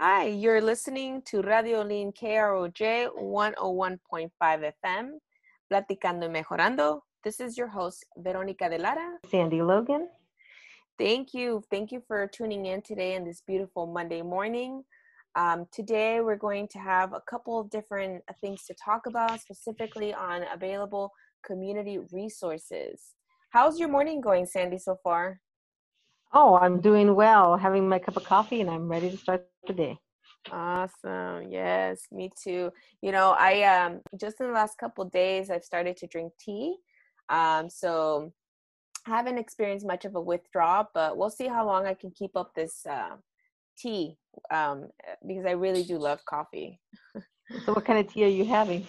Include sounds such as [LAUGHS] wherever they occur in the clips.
Hi, you're listening to Radio Olin KROJ 101.5 FM, Platicando y Mejorando. This is your host, Veronica de Lara. Sandy Logan. Thank you. Thank you for tuning in today on this beautiful Monday morning. Um, today, we're going to have a couple of different things to talk about, specifically on available community resources. How's your morning going, Sandy, so far? Oh, I'm doing well, having my cup of coffee, and I'm ready to start the day. Awesome. Yes, me too. You know, I um just in the last couple days I've started to drink tea. Um so I haven't experienced much of a withdrawal, but we'll see how long I can keep up this uh, tea um because I really do love coffee. so what kind of tea are you having?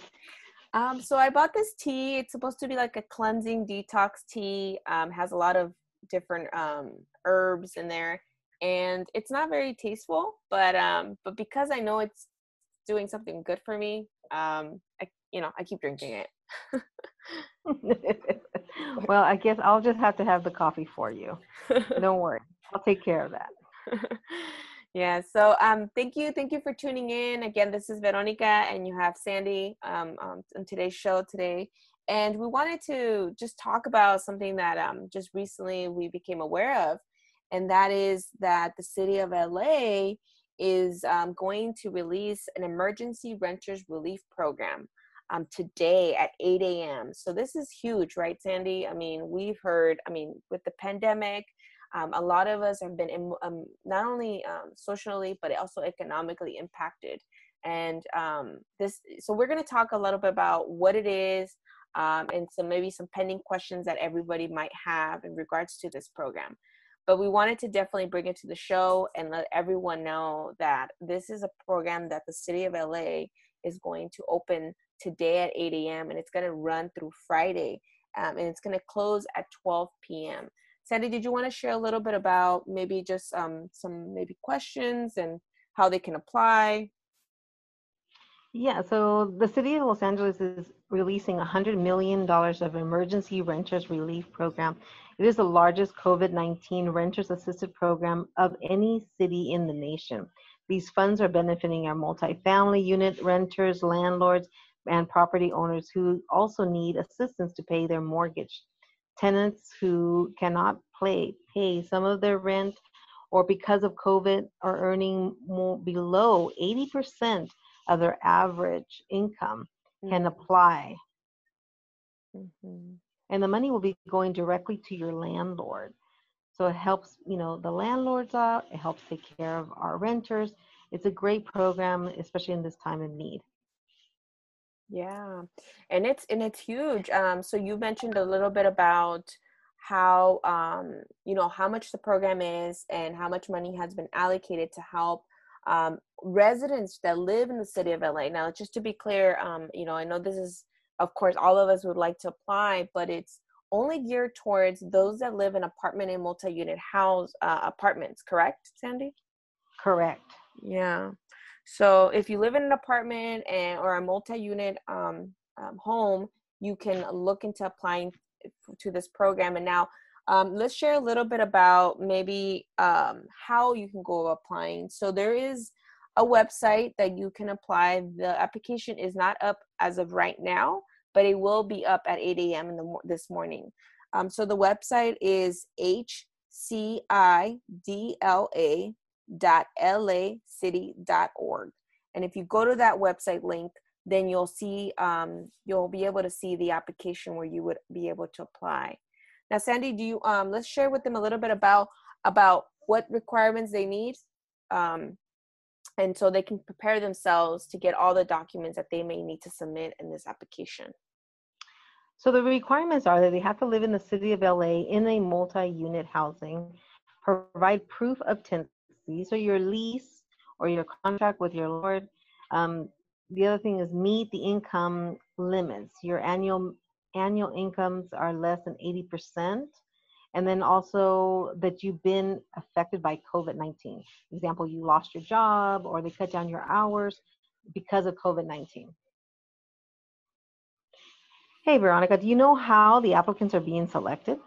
Um so I bought this tea. It's supposed to be like a cleansing detox tea. Um has a lot of different um herbs in there and it's not very tasteful but um but because i know it's doing something good for me um i you know i keep drinking it. [LAUGHS] Well i guess i'll just have to have the coffee for you. Don't worry. I'll take care of that. [LAUGHS] Yeah so um thank you thank you for tuning in. Again this is veronica and you have sandy um, um on today's show today. And we wanted to just talk about something that um just recently we became aware of and that is that the city of LA is um, going to release an emergency renters relief program um, today at 8 a.m. So this is huge, right, Sandy? I mean, we've heard, I mean, with the pandemic, um, a lot of us have been um, not only um, socially but also economically impacted. And um, this, so we're going to talk a little bit about what it is, um, and some maybe some pending questions that everybody might have in regards to this program but we wanted to definitely bring it to the show and let everyone know that this is a program that the city of LA is going to open today at 8 a.m. and it's going to run through Friday um, and it's going to close at 12 p.m. Sandy, did you want to share a little bit about maybe just um, some maybe questions and how they can apply? Yeah, so the city of Los Angeles is releasing $100 million of emergency renters relief program. It is the largest COVID 19 renters assisted program of any city in the nation. These funds are benefiting our multifamily unit renters, landlords, and property owners who also need assistance to pay their mortgage. Tenants who cannot pay, pay some of their rent or because of COVID are earning more, below 80% of their average income can mm-hmm. apply. Mm-hmm. And the money will be going directly to your landlord. So it helps, you know, the landlords out, it helps take care of our renters. It's a great program, especially in this time of need. Yeah. And it's and it's huge. Um, so you mentioned a little bit about how um, you know how much the program is and how much money has been allocated to help um, residents that live in the city of LA. Now, just to be clear, um, you know, I know this is, of course, all of us would like to apply, but it's only geared towards those that live in apartment and multi-unit house uh, apartments. Correct, Sandy? Correct. Yeah. So if you live in an apartment and or a multi-unit um, um, home, you can look into applying to this program. And now um, let's share a little bit about maybe um, how you can go applying. So there is a website that you can apply. The application is not up as of right now, but it will be up at 8 a.m. in the this morning. Um, so the website is hcidla dot lacity.org. And if you go to that website link, then you'll see um, you'll be able to see the application where you would be able to apply. Now, Sandy, do you um, let's share with them a little bit about about what requirements they need, um, and so they can prepare themselves to get all the documents that they may need to submit in this application. So the requirements are that they have to live in the city of LA in a multi-unit housing, provide proof of tenancy, so your lease or your contract with your lord. Um, the other thing is meet the income limits. Your annual annual incomes are less than 80%. And then also that you've been affected by COVID 19. Example, you lost your job or they cut down your hours because of COVID 19. Hey, Veronica, do you know how the applicants are being selected?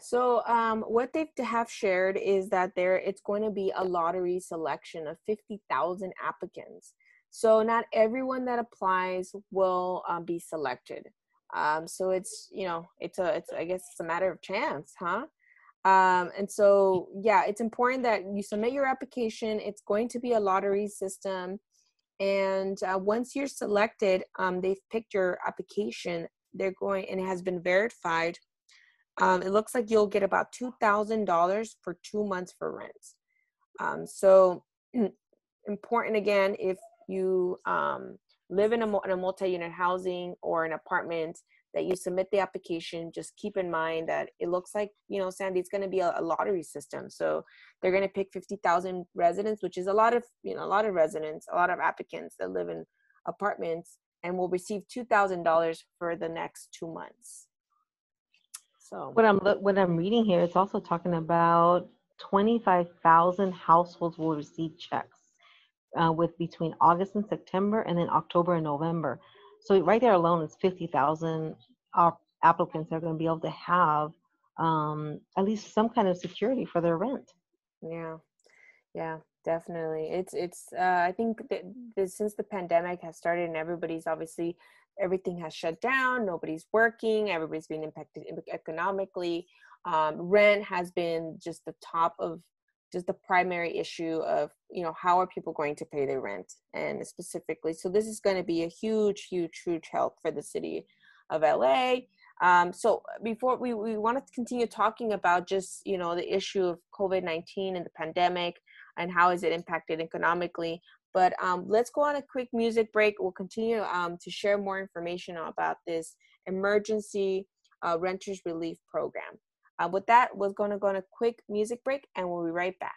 So um, what they have shared is that there it's going to be a lottery selection of 50,000 applicants. So not everyone that applies will um, be selected. Um, so it's you know it's a it's I guess it's a matter of chance, huh? Um, and so yeah, it's important that you submit your application. It's going to be a lottery system, and uh, once you're selected, um, they've picked your application. They're going and it has been verified um, it looks like you'll get about $2,000 for two months for rent. Um, so [CLEARS THROAT] important again, if you um, live in a, in a multi-unit housing or an apartment that you submit the application, just keep in mind that it looks like, you know, Sandy, it's going to be a, lottery system. So they're going to pick 50,000 residents, which is a lot of, you know, a lot of residents, a lot of applicants that live in apartments and will receive $2,000 for the next two months. So what I'm what I'm reading here, it's also talking about 25,000 households will receive checks uh, with between August and September, and then October and November. So right there alone is 50,000 applicants that are going to be able to have um, at least some kind of security for their rent. Yeah, yeah, definitely. It's it's. Uh, I think that since the pandemic has started and everybody's obviously everything has shut down nobody's working everybody's being impacted economically um, rent has been just the top of just the primary issue of you know how are people going to pay their rent and specifically so this is going to be a huge huge huge help for the city of la um, so before we, we want to continue talking about just you know the issue of covid-19 and the pandemic and how is it impacted economically but um, let's go on a quick music break. We'll continue um, to share more information about this emergency uh, renters relief program. Uh, with that, we're going to go on a quick music break and we'll be right back.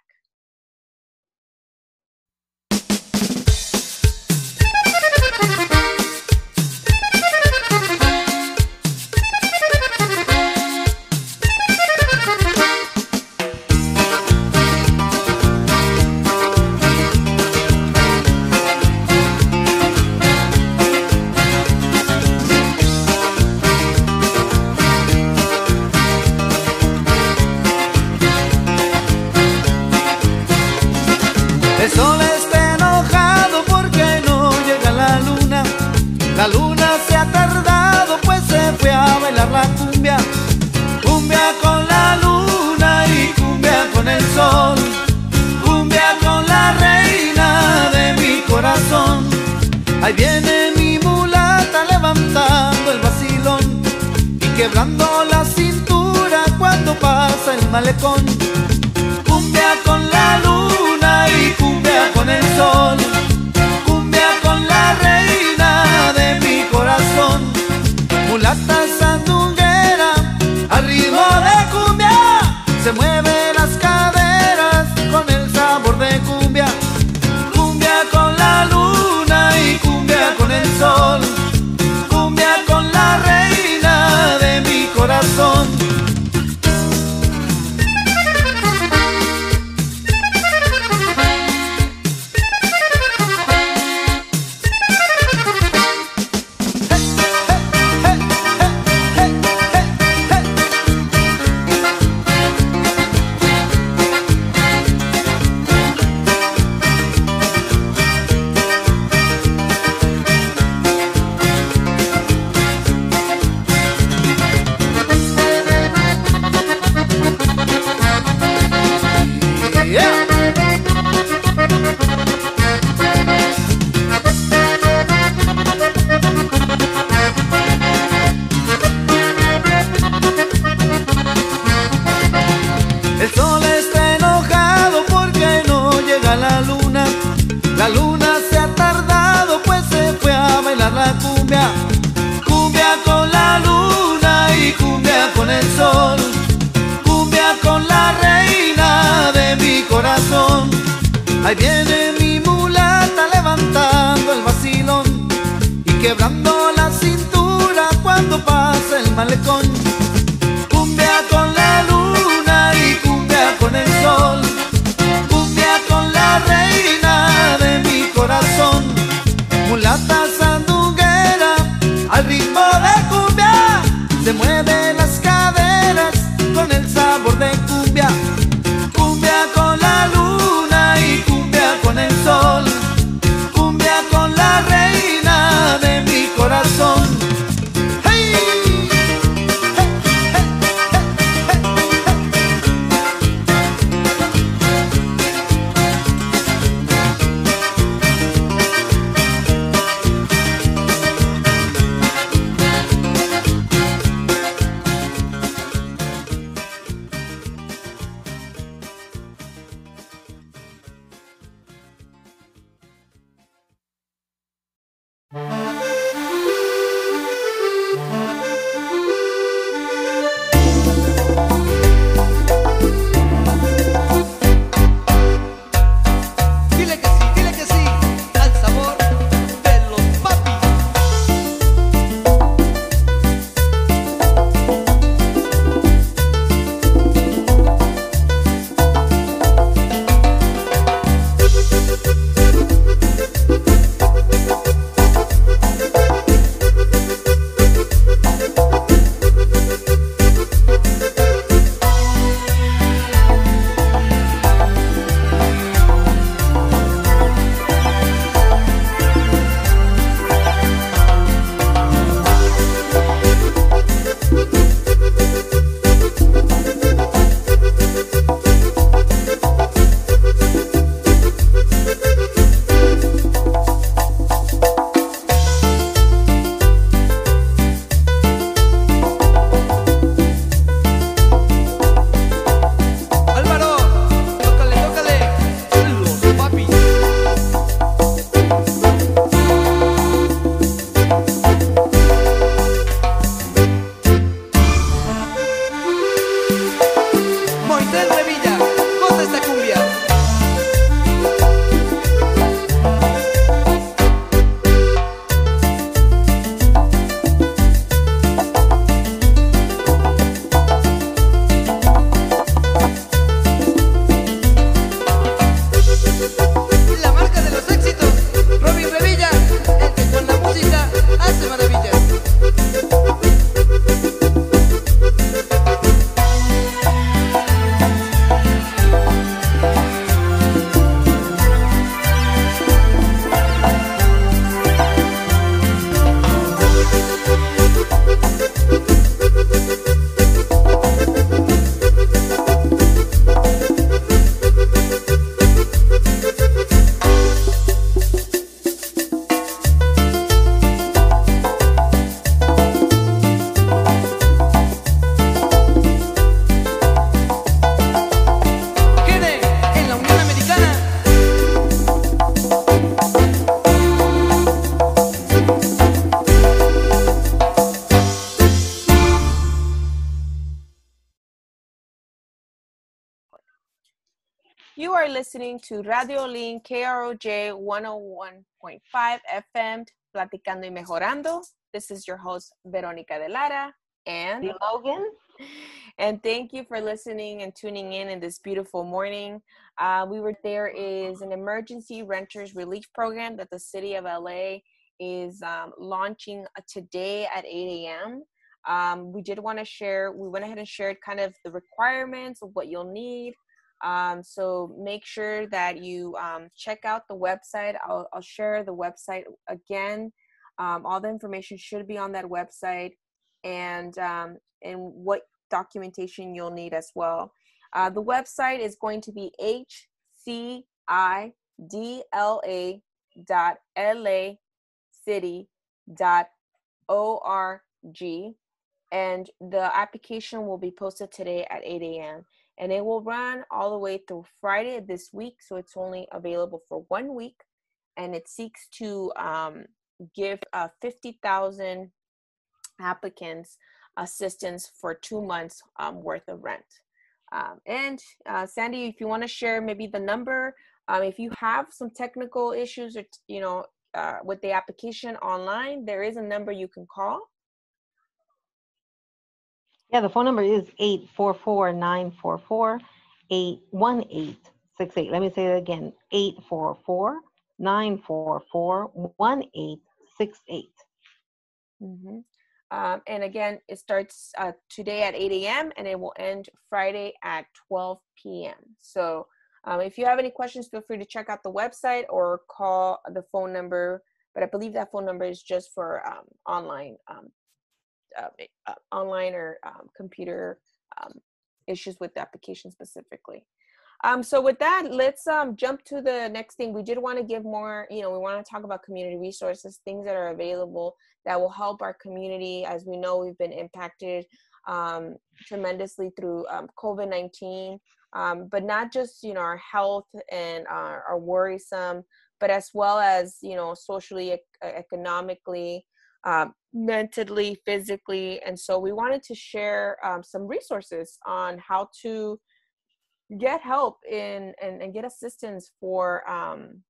Listening to Radio Olin KROJ 101.5 FM, Platicando y Mejorando. This is your host, Veronica de Lara and Logan. And thank you for listening and tuning in in this beautiful morning. Uh, we were there is an emergency renters relief program that the city of LA is um, launching today at 8 a.m. Um, we did want to share, we went ahead and shared kind of the requirements of what you'll need. Um, so make sure that you um, check out the website. I'll, I'll, share the website again. Um, all the information should be on that website and, um, and what documentation you'll need as well. Uh, the website is going to be hcidla dot la city.org and the application will be posted today at 8 a.m. and it will run all the way through Friday this week. So it's only available for one week and it seeks to um, give uh, 50,000 applicants assistance for two months um, worth of rent. Um, and uh, Sandy, if you want to share maybe the number, um, if you have some technical issues or you know uh, with the application online, there is a number you can call. Yeah, the phone number is 844-944-81868. Let me say it again, 844-944-1868. Mm-hmm. Um, and again, it starts uh, today at 8 a.m. and it will end Friday at 12 p.m. So um, if you have any questions, feel free to check out the website or call the phone number. But I believe that phone number is just for um, online, um, uh, uh, online or um, computer um, issues with the application specifically. Um, so with that, let's um, jump to the next thing. We did want to give more, you know, we want to talk about community resources, things that are available that will help our community. As we know, we've been impacted um, tremendously through um, COVID-19, um, but not just, you know, our health and our, our worrisome, but as well as, you know, socially, economically, um, mentally, physically. And so we wanted to share um, some resources on how to get help in and, and get assistance for um,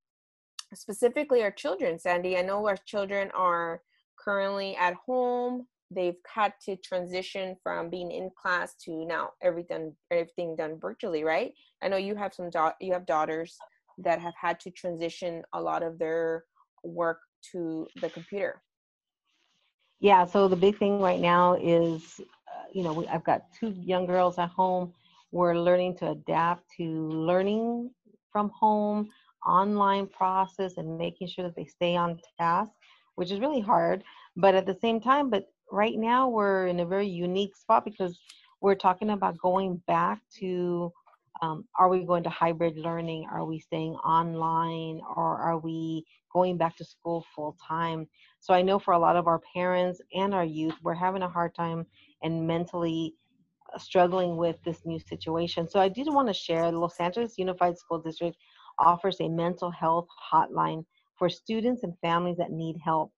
specifically our children sandy. I know our children are currently at home. They've had to transition from being in class to now everything everything done virtually right? I know you have some da- you have daughters that have had to transition a lot of their work to the computer yeah so the big thing right now is uh, you know we, i've got two young girls at home we're learning to adapt to learning from home, online process, and making sure that they stay on task, which is really hard. But at the same time, but right now we're in a very unique spot because we're talking about going back to um, are we going to hybrid learning? Are we staying online or are we going back to school full time? So I know for a lot of our parents and our youth, we're having a hard time and mentally struggling with this new situation. So I did want to share Los Angeles Unified School District offers a mental health hotline for students and families that need help.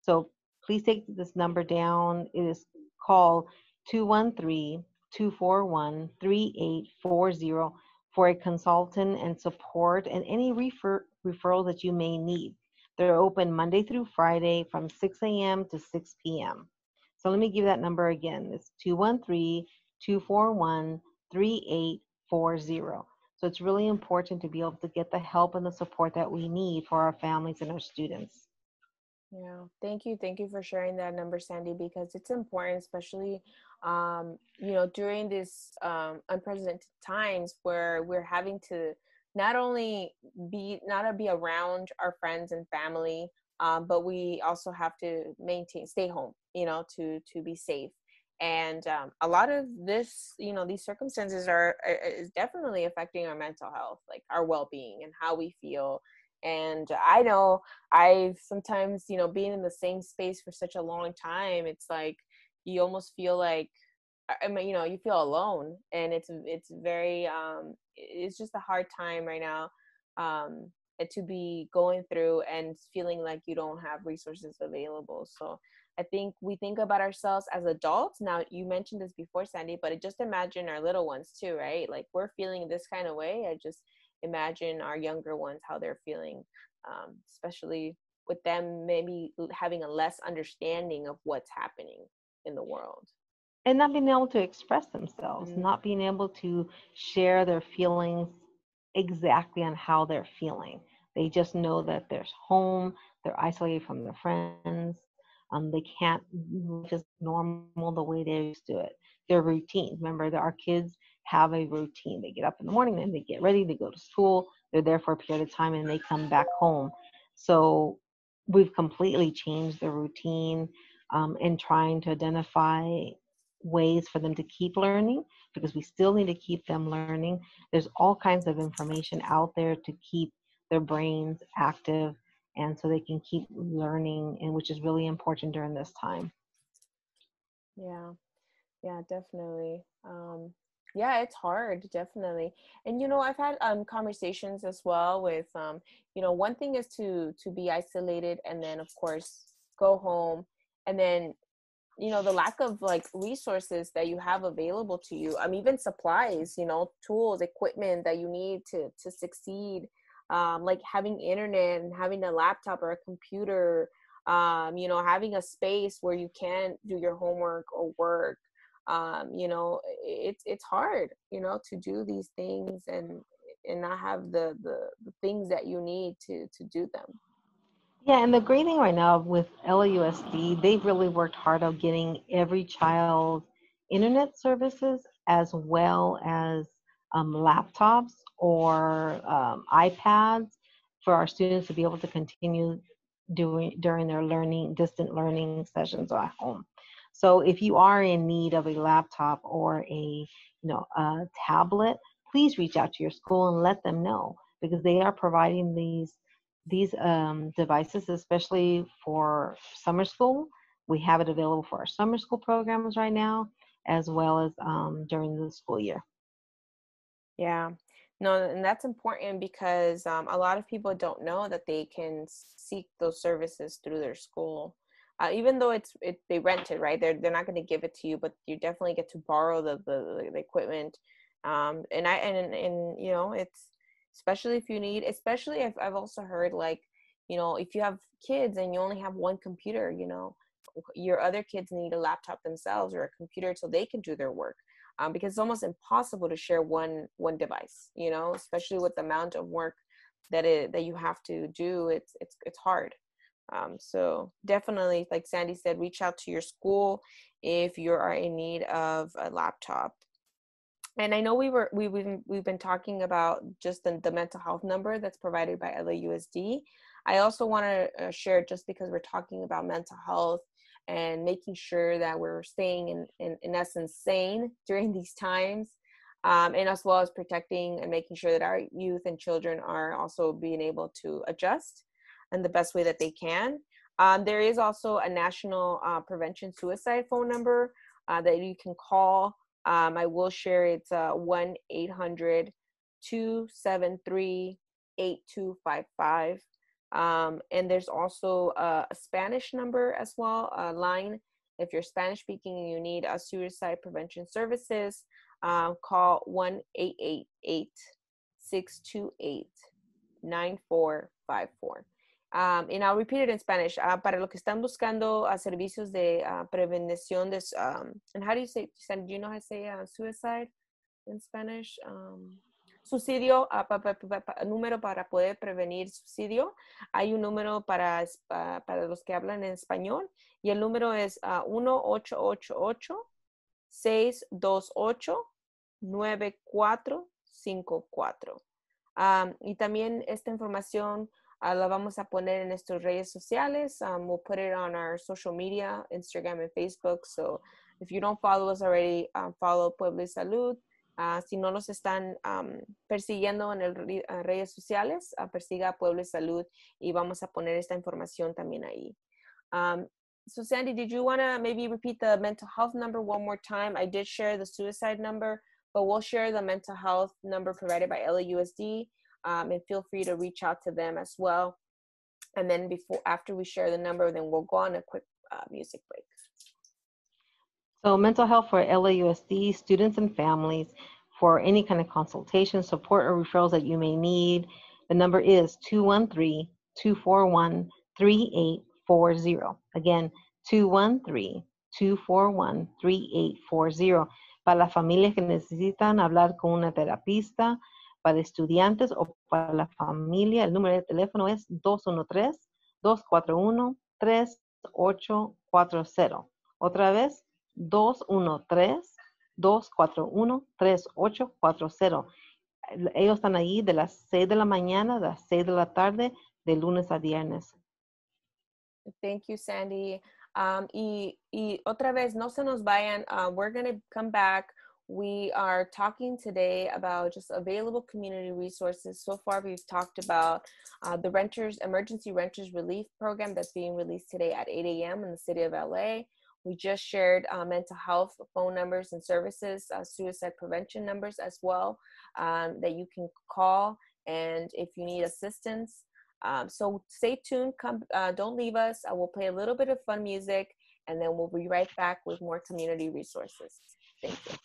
So please take this number down. It is call 213 241 3840 for a consultant and support and any refer- referral that you may need. They're open Monday through Friday from 6 a.m. to 6 p.m. So let me give that number again. It's 213 241 3840. So it's really important to be able to get the help and the support that we need for our families and our students. Yeah, thank you. Thank you for sharing that number, Sandy, because it's important, especially, um, you know, during these um, unprecedented times where we're having to not only be, not to be around our friends and family, um, but we also have to maintain, stay home, you know, to, to be safe and um, a lot of this you know these circumstances are, is definitely affecting our mental health like our well-being and how we feel and i know i've sometimes you know being in the same space for such a long time it's like you almost feel like i mean you know you feel alone and it's it's very um it's just a hard time right now um to be going through and feeling like you don't have resources available so I think we think about ourselves as adults. Now, you mentioned this before, Sandy, but just imagine our little ones too, right? Like we're feeling this kind of way. I just, imagine our younger ones how they're feeling, um, especially with them maybe having a less understanding of what's happening in the world. And not being able to express themselves Mhm. not being able to share their feelings exactly on how they're feeling. They just know that there's home they're isolated from their friends um, they can't just normal the way they used to it. Their routine remember that our kids have a routine they get up in the morning then they get ready they go to school they're there for a period of time and they come back home so we've completely changed the routine um, trying to identify ways for them to keep learning because we still need to keep them learning. There's all kinds of information out there to keep their brains active and so they can keep learning and which is really important during this time. Yeah. Yeah, definitely. Um yeah, it's hard, definitely. And you know, I've had um conversations as well with um you know, one thing is to to be isolated and then of course go home and then you know the lack of like resources that you have available to you um even supplies you know tools equipment that you need to to succeed um like having internet and having a laptop or a computer um you know having a space where you can do your homework or work um you know it's it's hard you know to do these things and and not have the the, the things that you need to to do them Yeah, and the great thing right now with LAUSD, they've really worked hard on getting every child internet services as well as um, laptops or um, iPads for our students to be able to continue doing during their learning, distant learning sessions at home. So if you are in need of a laptop or a you know a tablet, please reach out to your school and let them know because they are providing these these um, devices, especially for summer school. We have it available for our summer school programs right now, as well as um, during the school year. Yeah. No, and that's important because um, a lot of people don't know that they can seek those services through their school. Uh, even though it's it, they rent it, right? They're they're not going to give it to you, but you definitely get to borrow the the, the equipment. Um, and I and and you know it's especially if you need, especially if I've also heard like you know if you have kids and you only have one computer, you know your other kids need a laptop themselves or a computer so they can do their work um, because it's almost impossible to share one one device you know especially with the amount of work that it that you have to do it's it's it's hard um, so definitely like sandy said reach out to your school if you are in need of a laptop. And i know we were we, we've, we've been talking about just the, the mental health number that's provided by lausd i also want to uh, share just because we're talking about mental health and making sure that we're staying in, in, in essence sane [LAUGHS] during these times um, and as well as protecting and making sure that our youth and children are also being able to adjust in the best way that they can um, there is also a national uh, prevention suicide phone number uh, that you can call um, i will share it's uh, 1-800-273-8255 um, and there's also a, a, Spanish number as well, a line. If you're Spanish speaking and you need a suicide prevention services, uh, call 1 888 628 9454. Um, and I'll repeat it in Spanish. Uh, para los que están buscando uh, servicios de uh, prevención de, um, and how do you say, do you know how to say uh, suicide in Spanish? Um, suicidio, uh, pa, pa, pa, número para poder prevenir suicidio. Hay un número para, para los que hablan en español y el número es uh, 1-888-628-9454. Um, y también esta información uh, la vamos a poner en nuestras redes sociales. Um, we'll put it on our social media, Instagram and Facebook. So if you don't follow us already, um, follow Pueblo y Salud. Uh, si no nos están um, persiguiendo en el, uh, redes sociales, persiga Pueblo y Salud y vamos a poner esta información también ahí. Um, so Sandy, did you want to maybe repeat the mental health number one more time? I did share the suicide number, but we'll share the mental health number provided by LAUSD um, and feel free to reach out to them as well. And then before, after we share the number, then we'll go on a quick uh, music break. So mental health for LAUSD students and families for any kind of consultation, support, or referrals that you may need. The number is 213 241 3840. Again, 213 241 3840. Para las familias que necesitan hablar con una terapista, para estudiantes o para la familia, el número de teléfono es 213-241-3840. Otra vez, 213-241-3840. Ellos están ahí de las 6 de la mañana a las 6 de la tarde, de lunes a viernes. Thank you, Sandy. Um, y, y, otra vez, no se nos vayan. Uh, we're going to come back. We are talking today about just available community resources. So far, we've talked about uh, the Renters Emergency Renters Relief Program that's being released today at 8 a.m. in the city of LA. We just shared uh, mental health phone numbers and services, uh, suicide prevention numbers as well um, that you can call. And if you need assistance, um, so stay tuned. Come, uh, don't leave us. I will play a little bit of fun music, and then we'll be right back with more community resources. Thank you.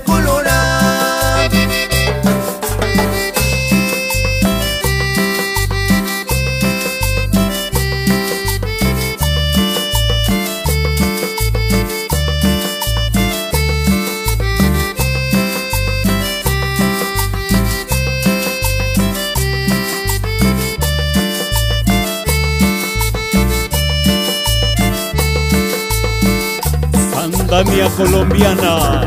de. Andamia colombiana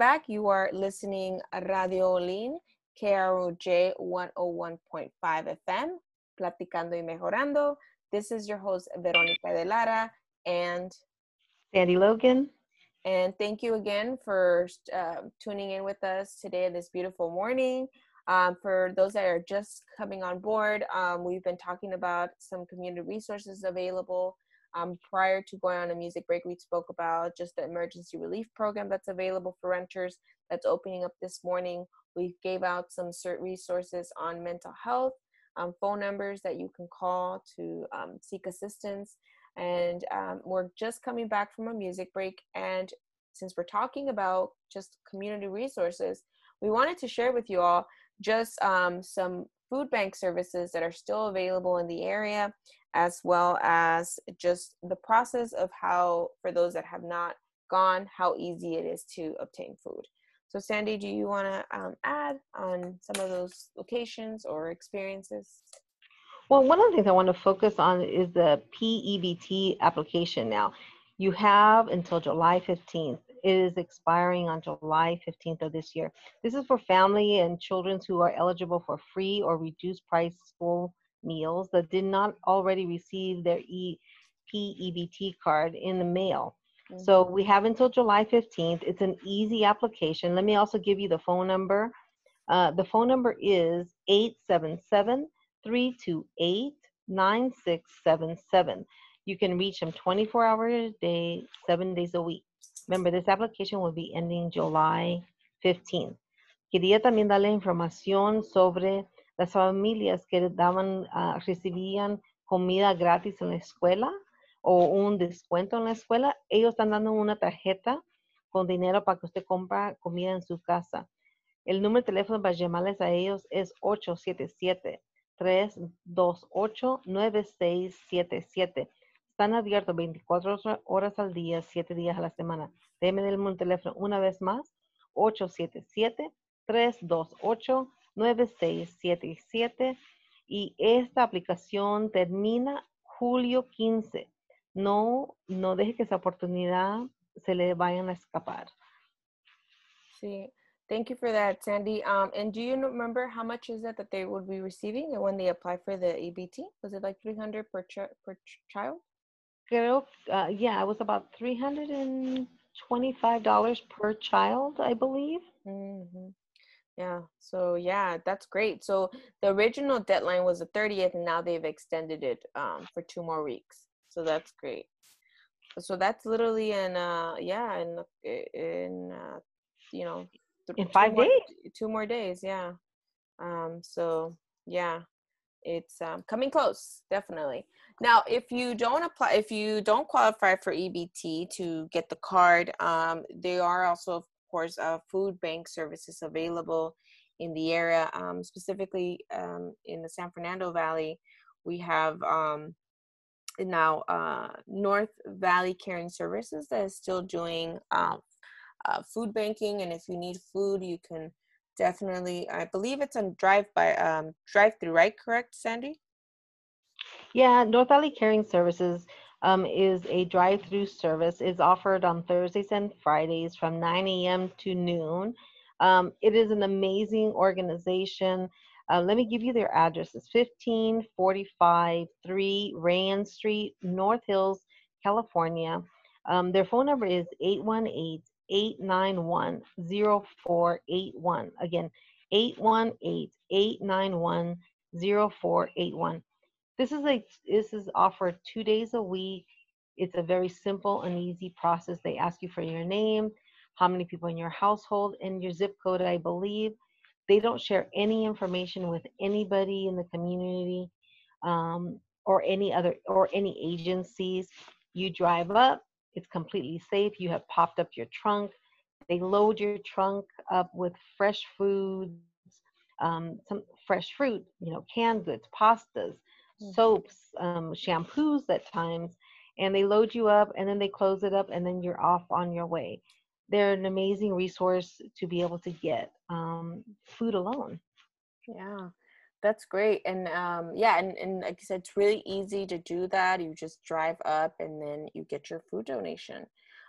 back. You are listening Radio Olin, KROJ 101.5 FM, Platicando y Mejorando. This is your host, Veronica de Lara, and Sandy Logan. And thank you again for uh, tuning in with us today, this beautiful morning. Um, for those that are just coming on board, um, we've been talking about some community resources available um, prior to going on a music break, we spoke about just the emergency relief program that's available for renters that's opening up this morning. We gave out some certain resources on mental health, um, phone numbers that you can call to um, seek assistance. And um, we're just coming back from a music break. And since we're talking about just community resources, we wanted to share with you all just um, some food bank services that are still available in the area as well as just the process of how, for those that have not gone, how easy it is to obtain food. So, Sandy, do you want to um, add on some of those locations or experiences? Well, one of the things I want to focus on is the PEBT application now. You have until July 15th. It is expiring on July 15th of this year. This is for family and children who are eligible for free or reduced price school meals that did not already receive their e- PEBT card in the mail. Mm-hmm. So we have until July 15th. It's an easy application. Let me also give you the phone number. Uh, the phone number is 877 328 9677. You can reach them 24 hours a day, seven days a week. Remember, this application will be ending July 15th. Quería también darle información sobre las familias que daban, uh, recibían comida gratis en la escuela o un descuento en la escuela, ellos están dando una tarjeta con dinero para que usted compra comida en su casa. El número de teléfono para llamarles a ellos es 877-328-9677. Están abiertos 24 horas al día, 7 días a la semana. Déjeme número de teléfono una vez más, 877 328 9677 y esta aplicación termina julio 15. No, no deje que esa oportunidad se le vayan a escapar. Sí. Thank you for that, Sandy. Um, and do you remember how much is that that they would be receiving when they apply for the EBT? Was it like 300 per, ch per ch child? Creo, uh, yeah, it was about $325 per child, I believe. Mm -hmm. Yeah. So yeah, that's great. So the original deadline was the 30th and now they've extended it um, for two more weeks. So that's great. So that's literally in uh yeah, in in uh, you know, in 5 more, days. Two more days, yeah. Um so yeah, it's um, coming close definitely now if you don't apply if you don't qualify for ebt to get the card um, they are also of course, uh, food bank services available in the area, um, specifically um, in the San Fernando Valley. We have um, now uh, North Valley Caring Services that is still doing um, uh, food banking, and if you need food, you can definitely. I believe it's on drive by um, drive through, right? Correct, Sandy? Yeah, North Valley Caring Services um, is a drive-through service. It's offered on Thursdays and Fridays from 9 a.m. to noon. Um, it is an amazing organization. Uh, let me give you their address. It's 1545 3 Rayen Street, North Hills, California. Um, their phone number is 818 891 0481. Again, 818 891 0481. This is a this is offered two days a week. It's a very simple and easy process. They ask you for your name, how many people in your household, and your zip code, I believe. They don't share any information with anybody in the community um, or any other or any agencies. You drive up, it's completely safe. You have popped up your trunk. They load your trunk up with fresh foods, um, some fresh fruit, you know, canned goods, pastas. Soaps, um, shampoos at times, and they load you up and then they close it up and then you're off on your way. They're an amazing resource to be able to get um, food alone. Yeah. That's great. And um, yeah, and, and like I said, it's really easy to do that. You just drive up and then you get your food donation.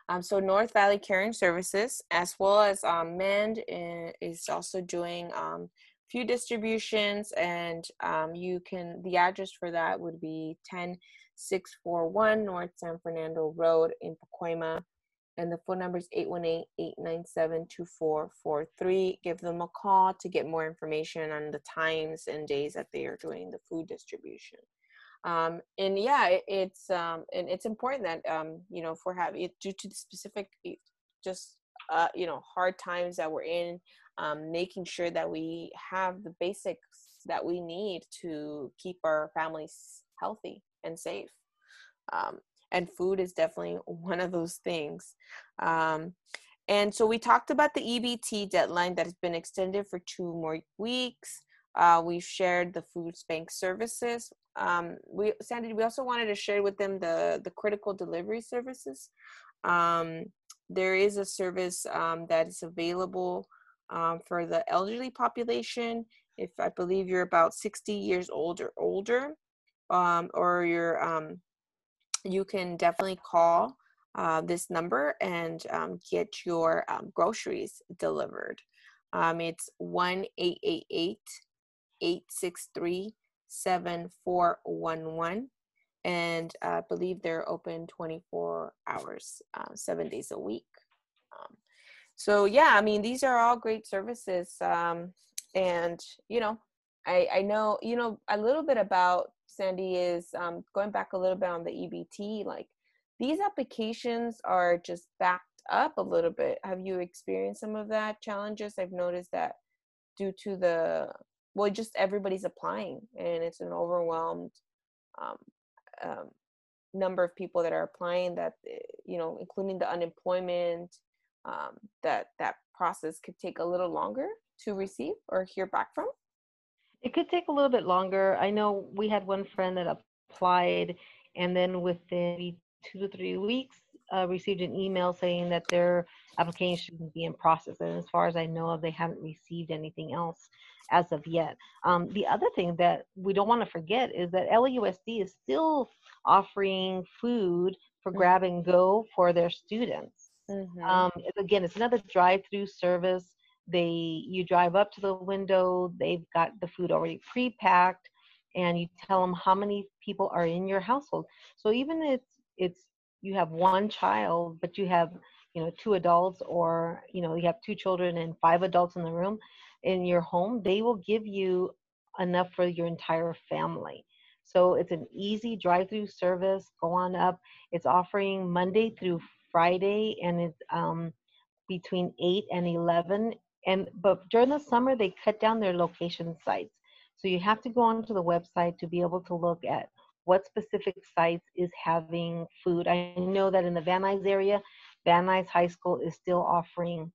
Um, so North Valley Caring Services, as well as um, MEND, eh, is also doing um, few distributions, and um, you can. The address for that would be ten six four one North San Fernando Road in Pacoima, and the phone number is 818-897-2443. Give them a call to get more information on the times and days that they are doing the food distribution um, and yeah it, it's um, and it's important that um, you know for having due to the specific just uh, you know hard times that we're in um, making sure that we have the basics that we need to keep our families healthy and safe um, and food is definitely [LAUGHS] one of those things um, and so we talked about the ebt deadline that has been extended for two more weeks uh, we've shared the food bank services. Um, we Sandy, we also wanted to share with them the the critical delivery services. Um, there is a service um, that is available um, for the elderly population. If I believe you're about 60 years old or older, um, or you're, um, you can definitely call uh, this number and get your groceries delivered. it's one eight eight eight 863 7411. And I believe they're open 24 hours, uh, seven days a week. So, yeah, I mean, these are all great services. Um, and, you know, I, I know, you know, a little bit about Sandy is um, going back a little bit on the EBT, like these applications are just backed up a little bit. Have you experienced some of that challenges? I've noticed that due to the well just everybody's applying and it's an overwhelmed um, um, number of people that are applying that eh, you know including the unemployment um, that that process could take a little longer to receive or hear back from it could take a little bit longer i know we had one friend that applied and then within two to three weeks uh, received an email saying that their application should be in process. and as far as i know they haven't received anything else as of yet. Um, the other thing that we don't want to forget is that LAUSD is still offering food for mm-hmm. grab and go for their students. Mm-hmm. Um, again, it's another drive-through service. They you drive up to the window. They've got the food already pre-packed, and you tell them how many people are in your household. So even if it's it's you have one child, but you have you know two adults, or you know you have two children and five adults in the room in your home, they will give you enough for your entire family. So it's an easy drive-through service. Go on up. It's offering Monday through Friday, and it's um, between eight and eleven. And but during the summer, they cut down their location sites. So you have to go onto the website to be able to look at what specific sites is having food. I know that in the Van Nuys area, Van Nuys High School is still offering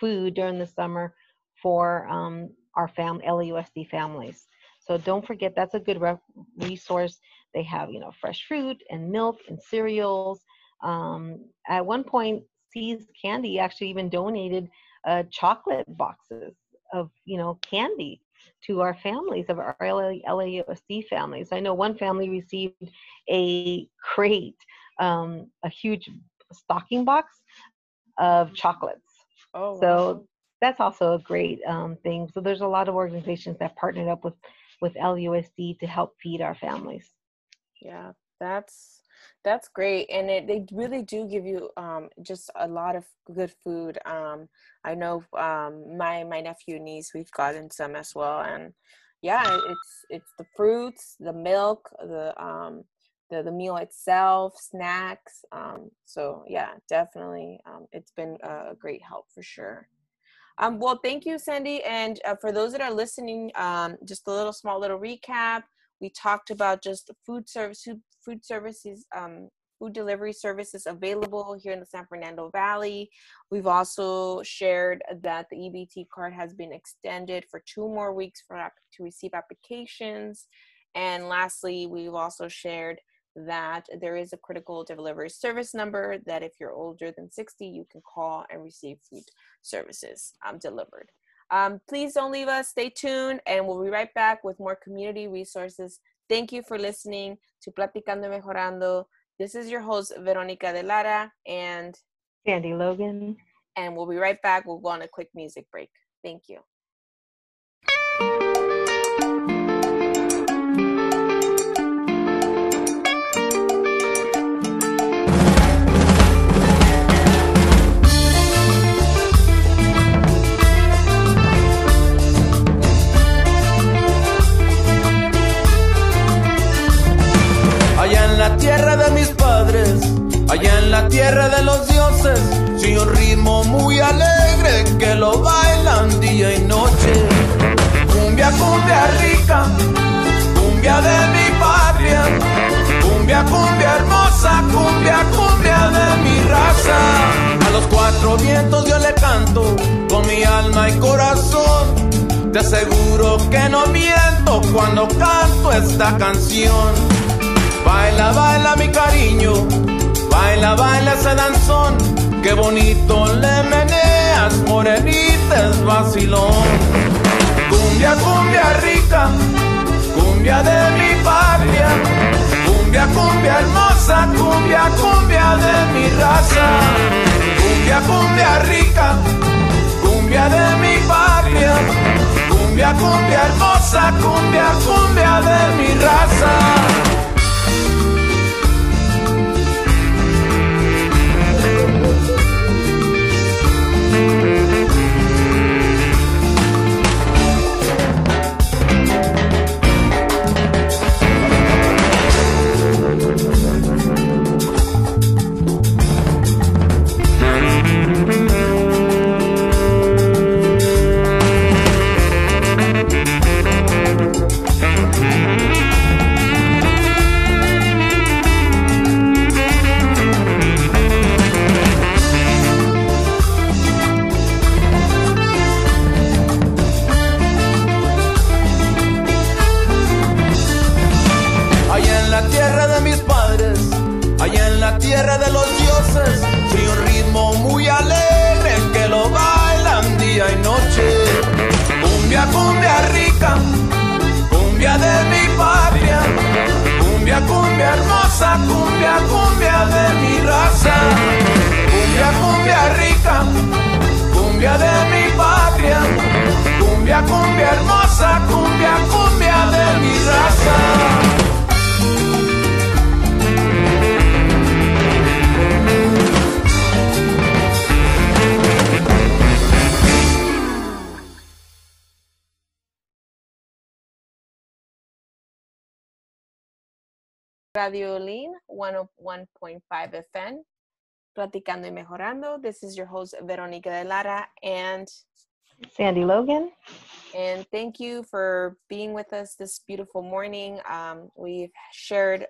food during the summer for um, our fam LAUSD families. So don't forget that's a good re- resource. They have you know fresh fruit and milk and cereals. Um, at one point, See's Candy actually even donated uh, chocolate boxes of you know candy to our families of our LAUSD families. I know one family received a crate, um, a huge stocking box of chocolates. Oh, wow. So that's also a great um, thing. So there's a lot of organizations that partnered up with with LUSD to help feed our families. Yeah, that's that's great, and it, they really do give you um, just a lot of good food. Um, I know um, my my nephew and niece we've gotten some as well, and yeah, it's it's the fruits, the milk, the um, the the meal itself, snacks. Um, so yeah, definitely, um, it's been a great help for sure. Um, well, thank you, Sandy. And uh, for those that are listening, um, just a little small little recap. We talked about just food service, food services, um, food delivery services available here in the San Fernando Valley. We've also shared that the EBT card has been extended for two more weeks for to receive applications. And lastly, we've also shared that there is a critical delivery service number that if you're older than 60, you can call and receive food services um, delivered. Um, please don't leave us. Stay tuned, and we'll be right back with more community resources. Thank you for listening to Platicando Mejorando. This is your host, Veronica de Lara, and Sandy Logan. And we'll be right back. We'll go on a quick music break. Thank you. Allá en la tierra de los dioses, sin un ritmo muy alegre que lo bailan día y noche. Cumbia, cumbia rica, cumbia de mi patria, cumbia, cumbia hermosa, cumbia, cumbia de mi raza. A los cuatro vientos yo le canto con mi alma y corazón. Te aseguro que no miento cuando canto esta canción. Baila, baila mi cariño, baila, baila ese danzón, qué bonito le meneas, morenita es vacilón. Cumbia, cumbia rica, cumbia de mi patria, cumbia, cumbia hermosa, cumbia, cumbia de mi raza. Cumbia, cumbia rica, cumbia de mi patria, cumbia, cumbia hermosa, cumbia, cumbia de mi raza. Sin un ritmo muy alegre que lo bailan día y noche. Cumbia, cumbia rica, cumbia de mi patria, cumbia, cumbia hermosa, cumbia, cumbia de mi raza. Cumbia, cumbia rica, cumbia de mi patria, cumbia, cumbia hermosa, cumbia, cumbia de mi raza. Radio Olin 101.5 FM, Platicando y Mejorando. This is your host, Veronica de Lara, and Sandy Logan. and thank you for being with us this beautiful morning. Um, we've shared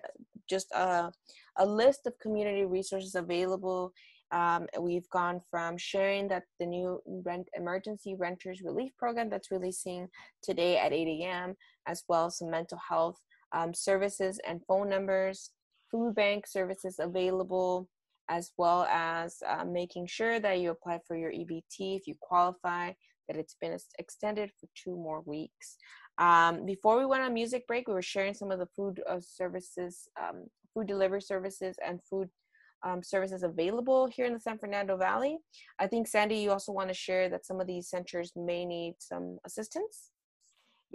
just a, a list of community resources available. Um, we've gone from sharing that the new rent emergency renters relief program that's releasing today at 8 a.m., as well as some mental health um, services and phone numbers, food bank services available, as well as uh, making sure that you apply for your EBT if you qualify, that it's been extended for two more weeks. Um, before we went on music break, we were sharing some of the food uh, services, um, food delivery services, and food um, services available here in the San Fernando Valley. I think, Sandy, you also want to share that some of these centers may need some assistance.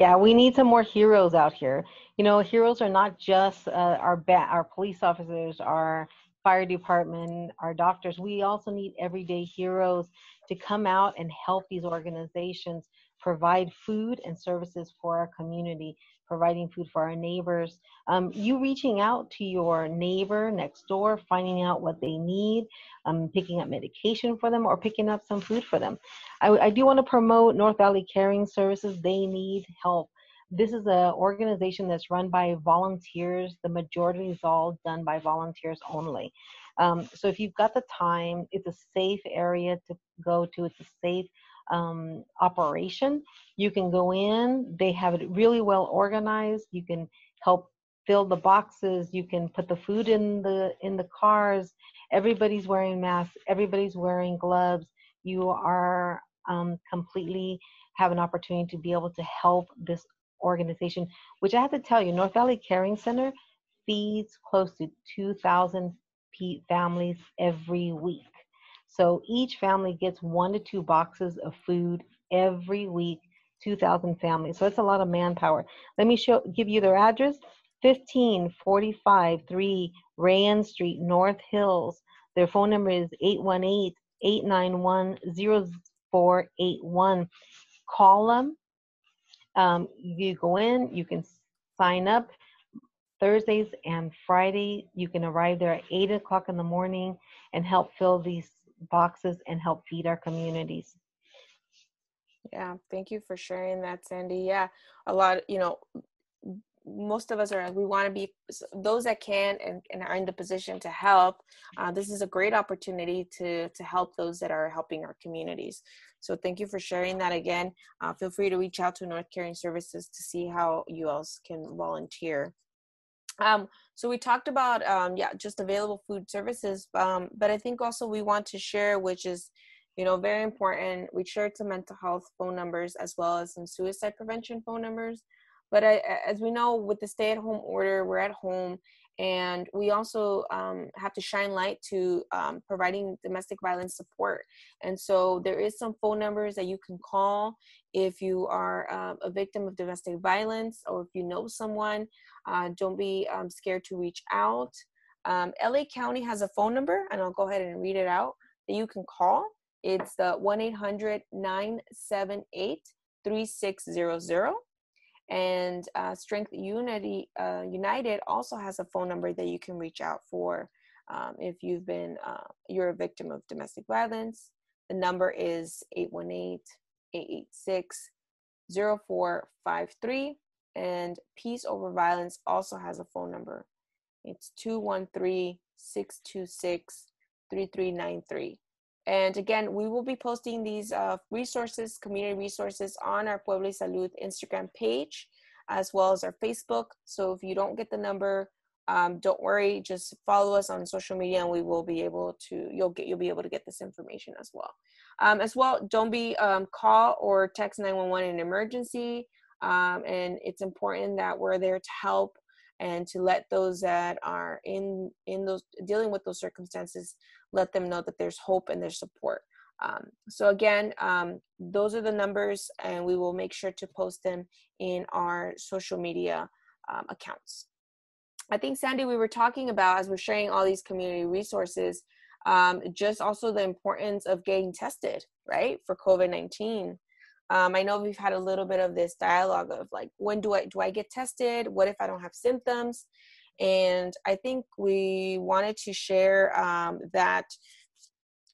Yeah, we need some more heroes out here. You know, heroes are not just uh, our ba- our police officers, our fire department, our doctors. We also need everyday heroes to come out and help these organizations provide food and services for our community, providing food for our neighbors. Um, you reaching out to your neighbor next door, finding out what they need, um, picking up medication for them, or picking up some food for them. I, I do want to promote North Valley Caring Services. They need help. This is an organization that's run by volunteers. The majority is all done by volunteers only. Um, so if you've got the time, it's a safe area to go to. It's a safe um, operation. You can go in. They have it really well organized. You can help fill the boxes. You can put the food in the in the cars. Everybody's wearing masks. Everybody's wearing gloves. You are um, completely have an opportunity to be able to help this organization, which I have to tell you, North Valley Caring Center feeds close to 2,000 families every week. So each family gets one to two boxes of food every week, 2,000 families. So that's a lot of manpower. Let me show, give you their address 1545 3 Rayen Street, North Hills. Their phone number is 818 891 0481. Call them. Um, you go in, you can sign up. Thursdays and Friday, you can arrive there at 8 o'clock in the morning and help fill these boxes and help feed our communities. Yeah, thank you for sharing that, Sandy. Yeah, a lot, you know, most of us are we want to be those that can and, and are in the position to help uh, this is a great opportunity to to help those that are helping our communities so thank you for sharing that again uh, feel free to reach out to north caring services to see how you else can volunteer um, so we talked about um, yeah just available food services um, but i think also we want to share which is you know very important. We shared some mental health phone numbers as well as some suicide prevention phone numbers. But I, as we know, with the stay-at-home order, we're at home, and we also um, have to shine light to um, providing domestic violence support. And so there is some phone numbers that you can call if you are uh, a victim of domestic violence or if you know someone. Uh, don't be um, scared to reach out. Um, LA County has a phone number, and I'll go ahead and read it out that you can call. It's the 1 800 978 3600 and uh, strength unity uh, united also has a phone number that you can reach out for um, if you've been uh, you're a victim of domestic violence. The number is 818-886-0453 and peace over violence also has a phone number. It's 213-626-3393 and again, we will be posting these uh, resources, community resources, on our Pueblo y Salud Instagram page, as well as our Facebook. So if you don't get the number, um, don't worry. Just follow us on social media, and we will be able to. You'll get. You'll be able to get this information as well. Um, as well, don't be um, call or text 911 in an emergency. Um, and it's important that we're there to help and to let those that are in in those dealing with those circumstances let them know that there's hope and there's support. Um, so again um, those are the numbers and we will make sure to post them in our social media um, accounts. I think sandy we were talking about as we're sharing all these community resources um, just also the importance of getting tested right for covid-19 um, i know we've had a little bit of this dialogue of like when do i do i get tested? What if i don't have symptoms? And i think we wanted to share um, that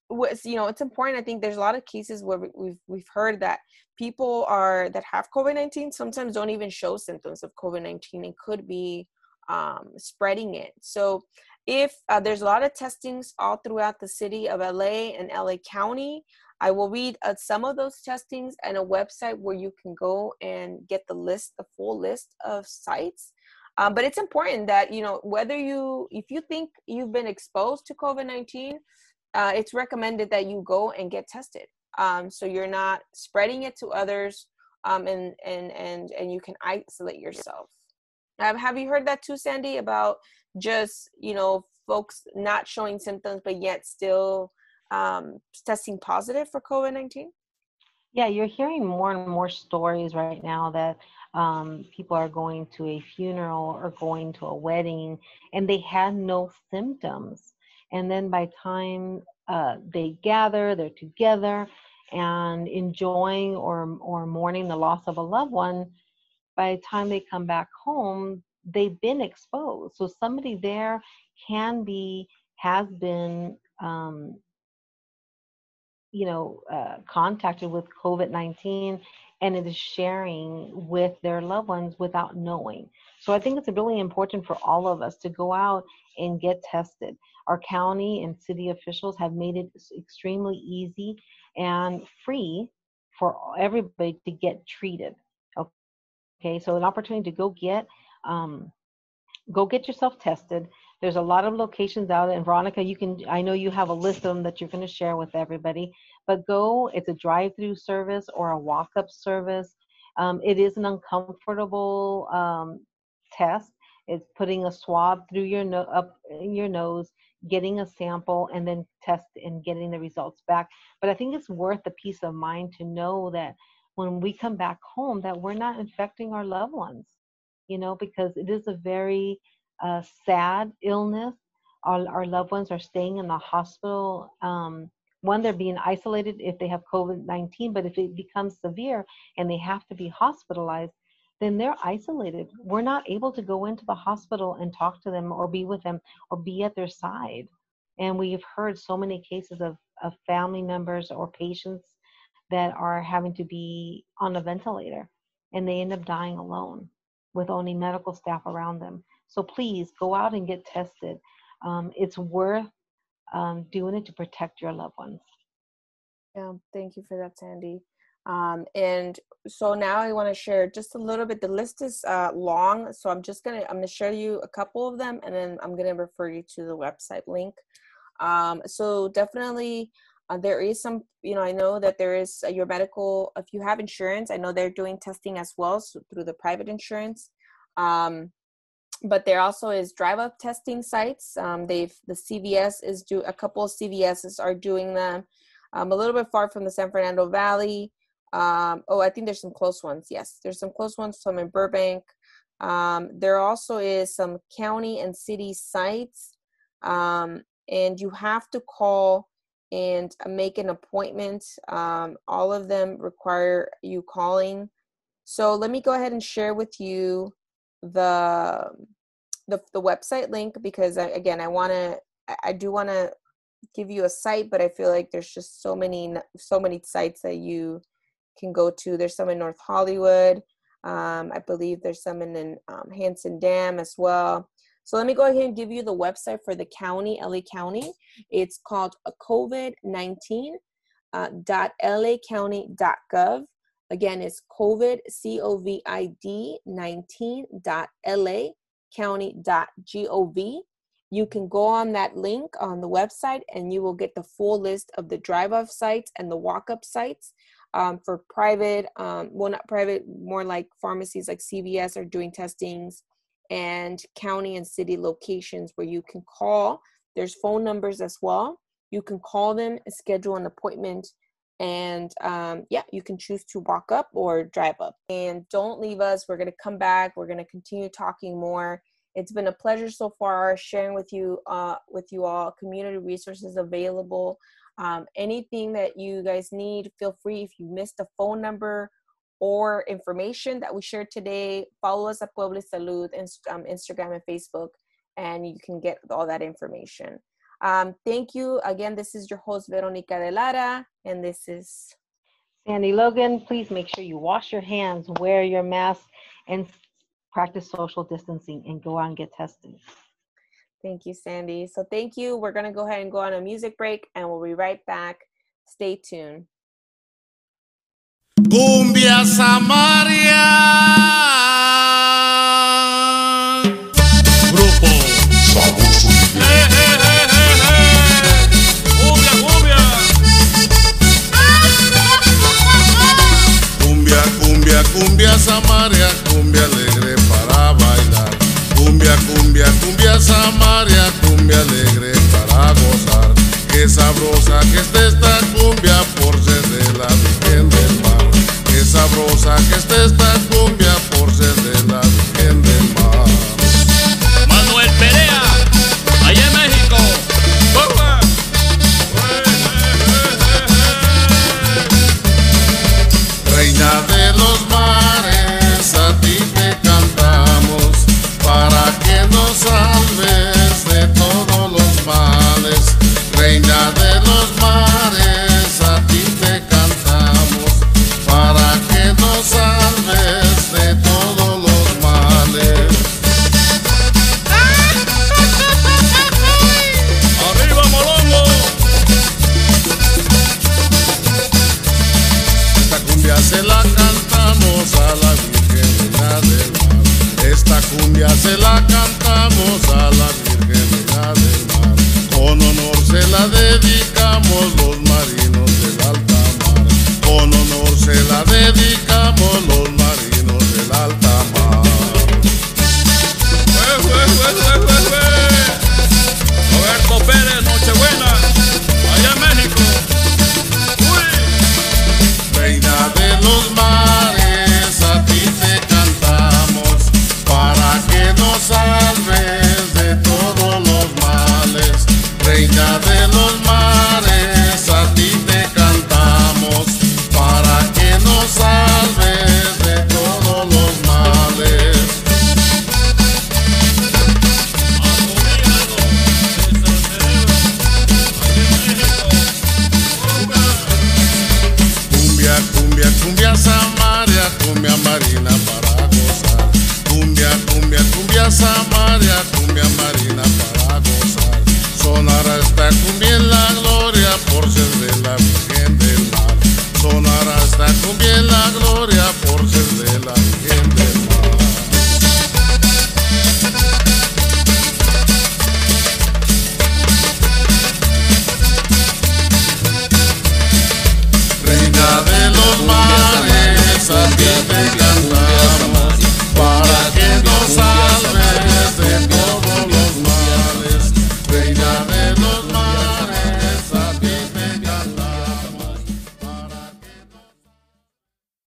was you know it's important. I think there's a lot of cases where we've we've heard that people are that have covid-19 sometimes don't even show symptoms of covid-19 and could be um, spreading it. So if uh, there's a lot of testings all throughout the city of la and la county i will read uh, some of those testings and a website where you can go and get the list the full list of sites. Um, but it's important that you know whether you if you think you've been exposed to covid-19 uh, it's recommended that you go and get tested. Um, so you're not spreading it to others um, and and and and you can isolate yourself. Um, have you heard that too sandy about just you know folks not showing symptoms but yet still um, testing positive for covid-19 yeah you're hearing more and more stories right now that um, people are going to a funeral or going to a wedding and they had no symptoms. And then by time uh, they gather they're together and enjoying or or mourning the loss of a loved one by the time they come back home they've been exposed. So somebody there can be has been um, you know uh, contacted with covid-19 and it is sharing with their loved ones without knowing. So I think it's really important for all of us to go out and get tested. Our county and city officials have made it extremely easy and free for everybody to get treated. Okay, so an opportunity to go get um, go get yourself tested. There's a lot of locations out, and Veronica, you can. I know you have a list of them that you're going to share with everybody. But go. It's a drive-through service or a walk-up service. Um, it is an uncomfortable um, test. It's putting a swab through your no- up in your nose, getting a sample, and then test and getting the results back. But I think it's worth the peace of mind to know that when we come back home, that we're not infecting our loved ones. You know, because it is a very uh, sad illness. Our, our loved ones are staying in the hospital. Um, one, they're being isolated if they have COVID 19, but if it becomes severe and they have to be hospitalized, then they're isolated. We're not able to go into the hospital and talk to them or be with them or be at their side. And we've heard so many cases of, of family members or patients that are having to be on a ventilator and they end up dying alone with only medical staff around them. So please go out and get tested. Um, it's worth um, doing it to protect your loved ones. Yeah, thank you for that, Sandy. Um, and so now I want to share just a little bit. The list is uh, long, so I'm just gonna I'm gonna show you a couple of them, and then I'm gonna refer you to the website link. Um, so definitely, uh, there is some. You know, I know that there is uh, your medical. If you have insurance, I know they're doing testing as well so through the private insurance. Um, but there also is drive up testing sites. Um, they've the CVS is do a couple of CVSs are doing them. Um, a little bit far from the San Fernando Valley. Um, oh, I think there's some close ones. Yes, there's some close ones. Some in Burbank. Um, there also is some county and city sites, um, and you have to call and make an appointment. Um, all of them require you calling. So let me go ahead and share with you the the, the website link because I, again i want to i do want to give you a site but i feel like there's just so many so many sites that you can go to. There's some in north hollywood. Um, i believe there's some in, in um, Hansen Dam as well. So let me go ahead and give you the website for the county la county. It's called covid-19 uh, Again, it's COVID, C O V I D 19.la county.gov. You can go on that link on the website and you will get the full list of the drive off sites and the walk up sites. Um, for private, um, well, not private, more like pharmacies like CVS are doing testings, and county and city locations where you can call. There's phone numbers as well. You can call them, schedule an appointment, and um, yeah you can choose to walk up or drive up. And don't leave us. We're going to come back. We're going to continue talking more. It's been a pleasure so far sharing with you uh, with you all. Community resources available. Um, anything that you guys need feel free. If you missed a phone number or information that we shared today follow us at Pueblo y Salud um, instagram and facebook and you can get all that information um, thank you. Again, this is your host, Veronica de Lara, and this is Sandy Logan. Please make sure you wash your hands, wear your mask, and practice social distancing and go out and get tested. Thank you, Sandy. So, thank you. We're going to go ahead and go on a music break, and we'll be right back. Stay tuned. Cumbia Samaria. Cumbia, samaria, cumbia alegre para gozar. Qué sabrosa que esté esta cumbia por ser de la Virgen del Mar. Qué sabrosa que esté esta cumbia por ser de la Virgen del Mar. Esta cumbia se la cantamos a la Virgen de del Mar. Con honor se la dedicamos los marinos del alta mar. Con honor se la dedicamos los marinos.